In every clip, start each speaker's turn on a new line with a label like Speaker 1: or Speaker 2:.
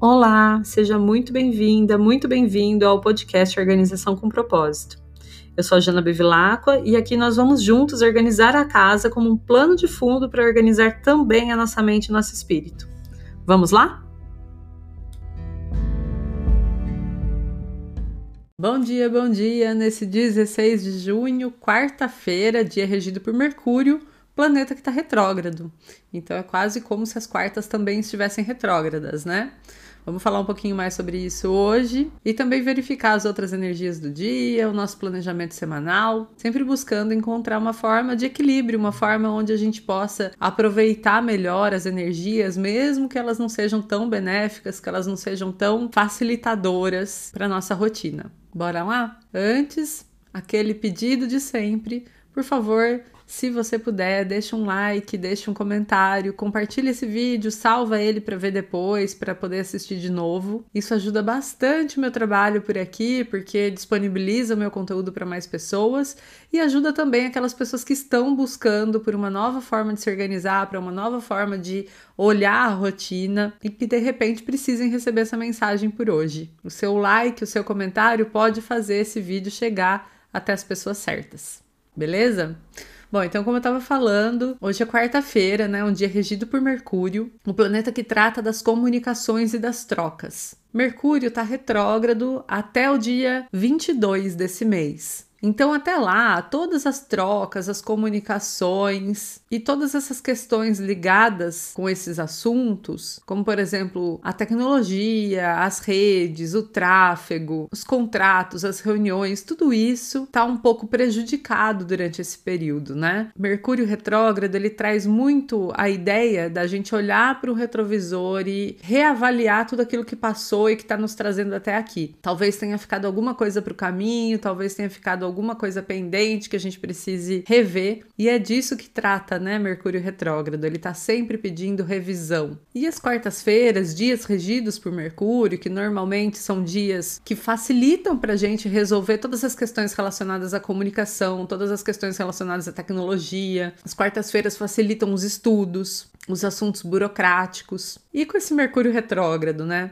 Speaker 1: Olá, seja muito bem-vinda, muito bem-vindo ao podcast Organização com Propósito. Eu sou a Jana Bevilacqua e aqui nós vamos juntos organizar a casa como um plano de fundo para organizar também a nossa mente e nosso espírito. Vamos lá? Bom dia, bom dia! Nesse 16 de junho, quarta-feira, dia regido por Mercúrio, planeta que está retrógrado. Então é quase como se as quartas também estivessem retrógradas, né? Vamos falar um pouquinho mais sobre isso hoje e também verificar as outras energias do dia, o nosso planejamento semanal, sempre buscando encontrar uma forma de equilíbrio, uma forma onde a gente possa aproveitar melhor as energias, mesmo que elas não sejam tão benéficas, que elas não sejam tão facilitadoras para nossa rotina. Bora lá? Antes, aquele pedido de sempre, por favor, se você puder, deixa um like, deixa um comentário, compartilha esse vídeo, salva ele para ver depois, para poder assistir de novo. Isso ajuda bastante o meu trabalho por aqui, porque disponibiliza o meu conteúdo para mais pessoas e ajuda também aquelas pessoas que estão buscando por uma nova forma de se organizar, para uma nova forma de olhar a rotina e que de repente precisem receber essa mensagem por hoje. O seu like, o seu comentário pode fazer esse vídeo chegar até as pessoas certas. Beleza? Bom, então, como eu estava falando, hoje é quarta-feira, né? Um dia regido por Mercúrio, o planeta que trata das comunicações e das trocas. Mercúrio está retrógrado até o dia 22 desse mês. Então, até lá, todas as trocas, as comunicações e todas essas questões ligadas com esses assuntos, como por exemplo a tecnologia, as redes, o tráfego, os contratos, as reuniões, tudo isso está um pouco prejudicado durante esse período, né? Mercúrio retrógrado ele traz muito a ideia da gente olhar para o retrovisor e reavaliar tudo aquilo que passou e que está nos trazendo até aqui. Talvez tenha ficado alguma coisa para o caminho, talvez tenha ficado alguma coisa pendente que a gente precise rever. E é disso que trata, né, Mercúrio retrógrado. Ele está sempre pedindo revisão. E as quartas-feiras, dias regidos por Mercúrio, que normalmente são dias que facilitam para a gente resolver todas as questões relacionadas à comunicação, todas as questões relacionadas à tecnologia. As quartas-feiras facilitam os estudos, os assuntos burocráticos. E com esse Mercúrio retrógrado, né?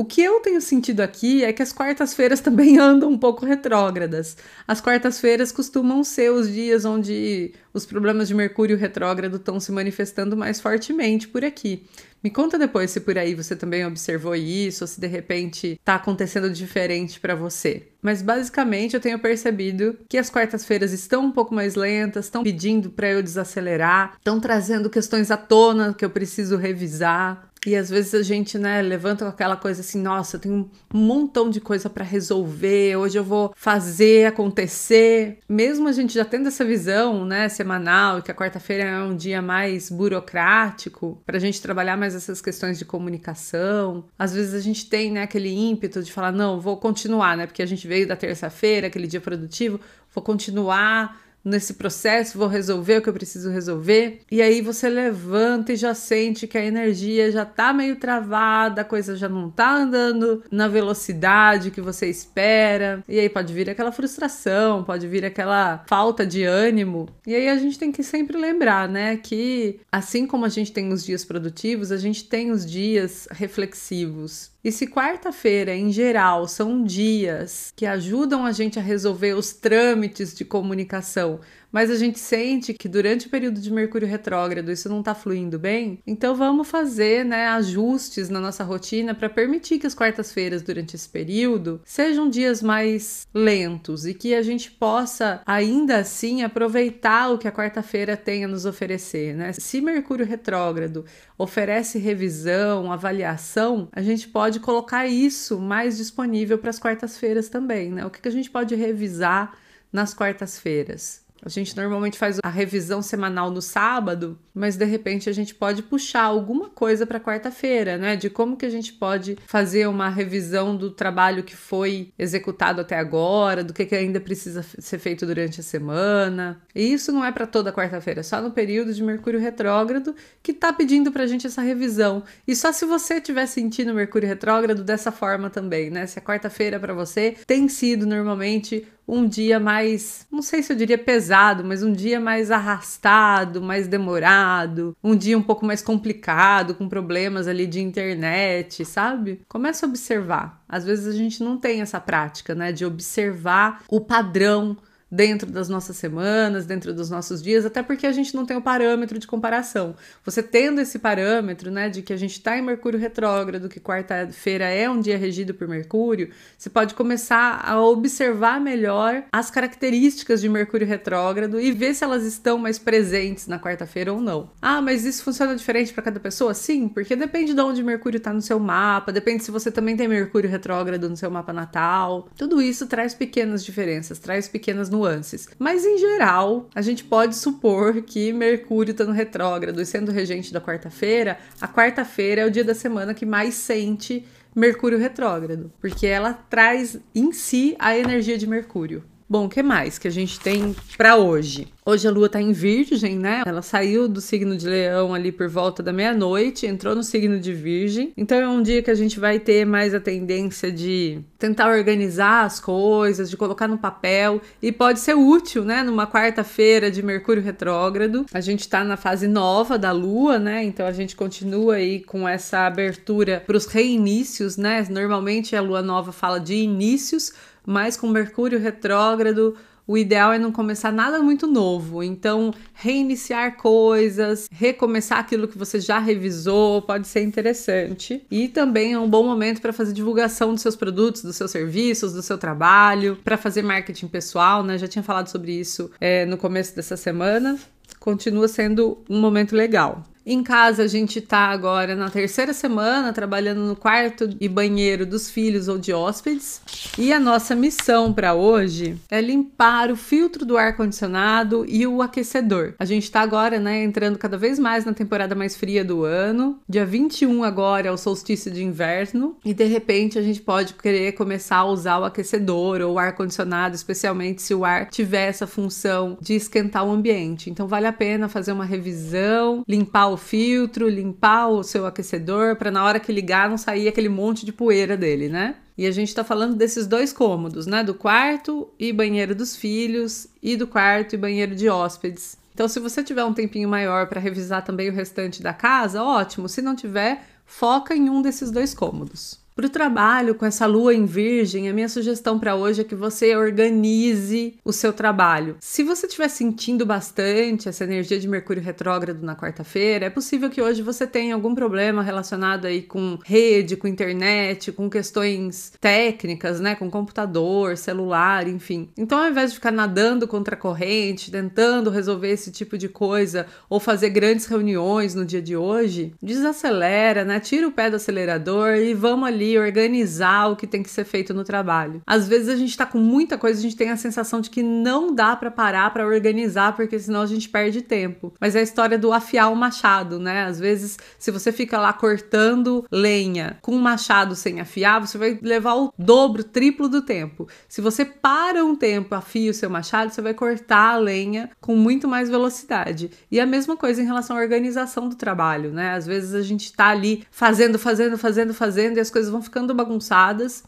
Speaker 1: O que eu tenho sentido aqui é que as quartas-feiras também andam um pouco retrógradas. As quartas-feiras costumam ser os dias onde os problemas de Mercúrio retrógrado estão se manifestando mais fortemente por aqui. Me conta depois se por aí você também observou isso ou se de repente está acontecendo diferente para você. Mas basicamente eu tenho percebido que as quartas-feiras estão um pouco mais lentas, estão pedindo para eu desacelerar, estão trazendo questões à tona que eu preciso revisar. E às vezes a gente, né, levanta aquela coisa assim, nossa, eu tenho um montão de coisa para resolver, hoje eu vou fazer acontecer. Mesmo a gente já tendo essa visão, né, semanal, que a quarta-feira é um dia mais burocrático, para a gente trabalhar mais essas questões de comunicação. Às vezes a gente tem, né, aquele ímpeto de falar, não, vou continuar, né, porque a gente veio da terça-feira, aquele dia produtivo, vou continuar nesse processo, vou resolver o que eu preciso resolver. E aí você levanta e já sente que a energia já tá meio travada, a coisa já não tá andando na velocidade que você espera. E aí pode vir aquela frustração, pode vir aquela falta de ânimo. E aí a gente tem que sempre lembrar, né, que assim como a gente tem os dias produtivos, a gente tem os dias reflexivos. E se quarta-feira, em geral, são dias que ajudam a gente a resolver os trâmites de comunicação, mas a gente sente que durante o período de Mercúrio retrógrado isso não está fluindo bem, então vamos fazer né, ajustes na nossa rotina para permitir que as quartas-feiras durante esse período sejam dias mais lentos e que a gente possa ainda assim aproveitar o que a quarta-feira tem a nos oferecer. Né? Se Mercúrio retrógrado oferece revisão, avaliação, a gente pode colocar isso mais disponível para as quartas-feiras também. Né? O que, que a gente pode revisar nas quartas-feiras? A gente normalmente faz a revisão semanal no sábado, mas de repente a gente pode puxar alguma coisa para quarta-feira, né? De como que a gente pode fazer uma revisão do trabalho que foi executado até agora, do que, que ainda precisa ser feito durante a semana. E isso não é para toda quarta-feira, é só no período de Mercúrio retrógrado que tá pedindo pra gente essa revisão. E só se você estiver sentindo Mercúrio retrógrado dessa forma também, né? Se a quarta-feira para você tem sido normalmente um dia mais, não sei se eu diria pesado, mas um dia mais arrastado, mais demorado, um dia um pouco mais complicado, com problemas ali de internet, sabe? Começa a observar. Às vezes a gente não tem essa prática, né, de observar o padrão dentro das nossas semanas, dentro dos nossos dias, até porque a gente não tem o parâmetro de comparação. Você tendo esse parâmetro, né, de que a gente está em Mercúrio retrógrado, que quarta-feira é um dia regido por Mercúrio, você pode começar a observar melhor as características de Mercúrio retrógrado e ver se elas estão mais presentes na quarta-feira ou não. Ah, mas isso funciona diferente para cada pessoa? Sim, porque depende de onde Mercúrio está no seu mapa, depende se você também tem Mercúrio retrógrado no seu mapa natal. Tudo isso traz pequenas diferenças, traz pequenas nuances nuances. Mas em geral, a gente pode supor que Mercúrio está no retrógrado e sendo regente da quarta-feira, a quarta-feira é o dia da semana que mais sente Mercúrio retrógrado, porque ela traz em si a energia de Mercúrio. Bom, o que mais que a gente tem para hoje? Hoje a lua tá em Virgem, né? Ela saiu do signo de Leão ali por volta da meia-noite, entrou no signo de Virgem. Então é um dia que a gente vai ter mais a tendência de tentar organizar as coisas, de colocar no papel e pode ser útil, né? Numa quarta-feira de Mercúrio retrógrado. A gente tá na fase nova da lua, né? Então a gente continua aí com essa abertura para os reinícios, né? Normalmente a lua nova fala de inícios mas com Mercúrio retrógrado, o ideal é não começar nada muito novo. Então, reiniciar coisas, recomeçar aquilo que você já revisou, pode ser interessante. E também é um bom momento para fazer divulgação dos seus produtos, dos seus serviços, do seu trabalho, para fazer marketing pessoal, né? Já tinha falado sobre isso é, no começo dessa semana. Continua sendo um momento legal. Em casa, a gente está agora na terceira semana trabalhando no quarto e banheiro dos filhos ou de hóspedes. E a nossa missão para hoje é limpar o filtro do ar-condicionado e o aquecedor. A gente está agora, né, entrando cada vez mais na temporada mais fria do ano. Dia 21 agora é o solstício de inverno. E de repente a gente pode querer começar a usar o aquecedor ou o ar-condicionado, especialmente se o ar tiver essa função de esquentar o ambiente. Então vale a pena fazer uma revisão, limpar o filtro, limpar o seu aquecedor para na hora que ligar não sair aquele monte de poeira dele, né? E a gente está falando desses dois cômodos, né? Do quarto e banheiro dos filhos e do quarto e banheiro de hóspedes. Então, se você tiver um tempinho maior para revisar também o restante da casa, ótimo. Se não tiver, foca em um desses dois cômodos. Para o trabalho com essa lua em virgem, a minha sugestão para hoje é que você organize o seu trabalho. Se você estiver sentindo bastante essa energia de Mercúrio retrógrado na quarta-feira, é possível que hoje você tenha algum problema relacionado aí com rede, com internet, com questões técnicas, né, com computador, celular, enfim. Então, ao invés de ficar nadando contra a corrente, tentando resolver esse tipo de coisa ou fazer grandes reuniões no dia de hoje, desacelera, né? Tira o pé do acelerador e vamos ali organizar o que tem que ser feito no trabalho. Às vezes a gente tá com muita coisa, a gente tem a sensação de que não dá para parar para organizar, porque senão a gente perde tempo. Mas é a história do afiar o machado, né? Às vezes, se você fica lá cortando lenha com um machado sem afiar, você vai levar o dobro, triplo do tempo. Se você para um tempo, afia o seu machado, você vai cortar a lenha com muito mais velocidade. E a mesma coisa em relação à organização do trabalho, né? Às vezes a gente tá ali fazendo, fazendo, fazendo, fazendo e as coisas vão ficando bagunçadas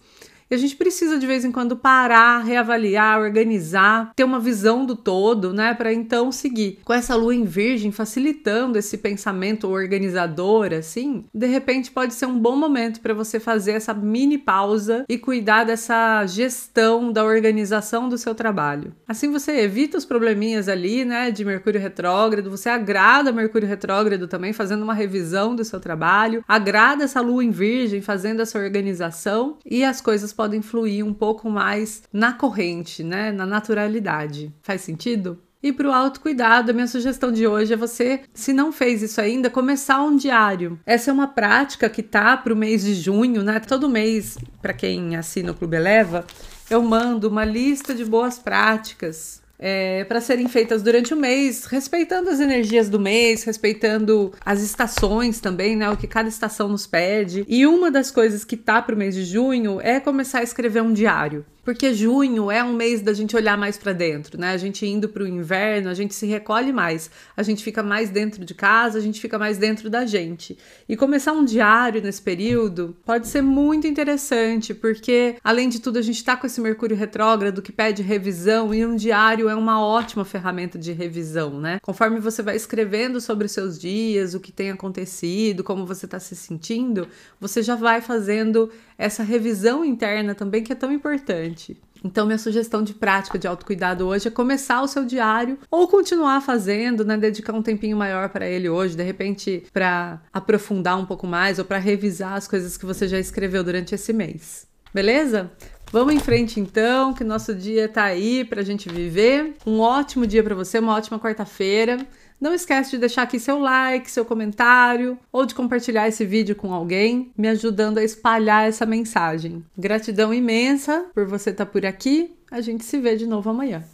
Speaker 1: e a gente precisa de vez em quando parar, reavaliar, organizar, ter uma visão do todo, né, para então seguir. Com essa lua em virgem facilitando esse pensamento organizador assim, de repente pode ser um bom momento para você fazer essa mini pausa e cuidar dessa gestão da organização do seu trabalho. Assim você evita os probleminhas ali, né, de Mercúrio retrógrado, você agrada Mercúrio retrógrado também fazendo uma revisão do seu trabalho, agrada essa lua em virgem fazendo essa organização e as coisas fluir um pouco mais na corrente, né? Na naturalidade. Faz sentido? E para o autocuidado, a minha sugestão de hoje é você, se não fez isso ainda, começar um diário. Essa é uma prática que tá para o mês de junho, né? Todo mês, para quem assina o Clube Eleva, eu mando uma lista de boas práticas é, para serem feitas durante o mês, respeitando as energias do mês, respeitando as estações também, né? O que cada estação nos pede. E uma das coisas que tá para o mês de junho é começar a escrever um diário. Porque junho é um mês da gente olhar mais para dentro, né? A gente indo para o inverno, a gente se recolhe mais, a gente fica mais dentro de casa, a gente fica mais dentro da gente. E começar um diário nesse período pode ser muito interessante, porque além de tudo a gente está com esse Mercúrio retrógrado que pede revisão e um diário é uma ótima ferramenta de revisão, né? Conforme você vai escrevendo sobre os seus dias, o que tem acontecido, como você está se sentindo, você já vai fazendo essa revisão interna também que é tão importante. Então, minha sugestão de prática de autocuidado hoje é começar o seu diário ou continuar fazendo, né? Dedicar um tempinho maior para ele hoje, de repente, para aprofundar um pouco mais ou para revisar as coisas que você já escreveu durante esse mês. Beleza? Vamos em frente então, que nosso dia tá aí pra gente viver. Um ótimo dia para você, uma ótima quarta-feira. Não esquece de deixar aqui seu like, seu comentário ou de compartilhar esse vídeo com alguém, me ajudando a espalhar essa mensagem. Gratidão imensa por você estar por aqui. A gente se vê de novo amanhã.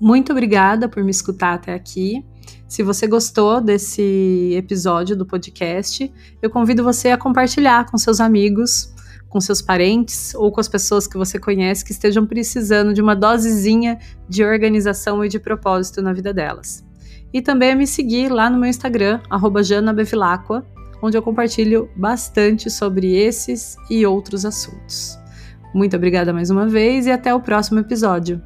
Speaker 1: Muito obrigada por me escutar até aqui. Se você gostou desse episódio do podcast, eu convido você a compartilhar com seus amigos com seus parentes ou com as pessoas que você conhece que estejam precisando de uma dosezinha de organização e de propósito na vida delas. E também me seguir lá no meu Instagram, janabevilacqua, onde eu compartilho bastante sobre esses e outros assuntos. Muito obrigada mais uma vez e até o próximo episódio.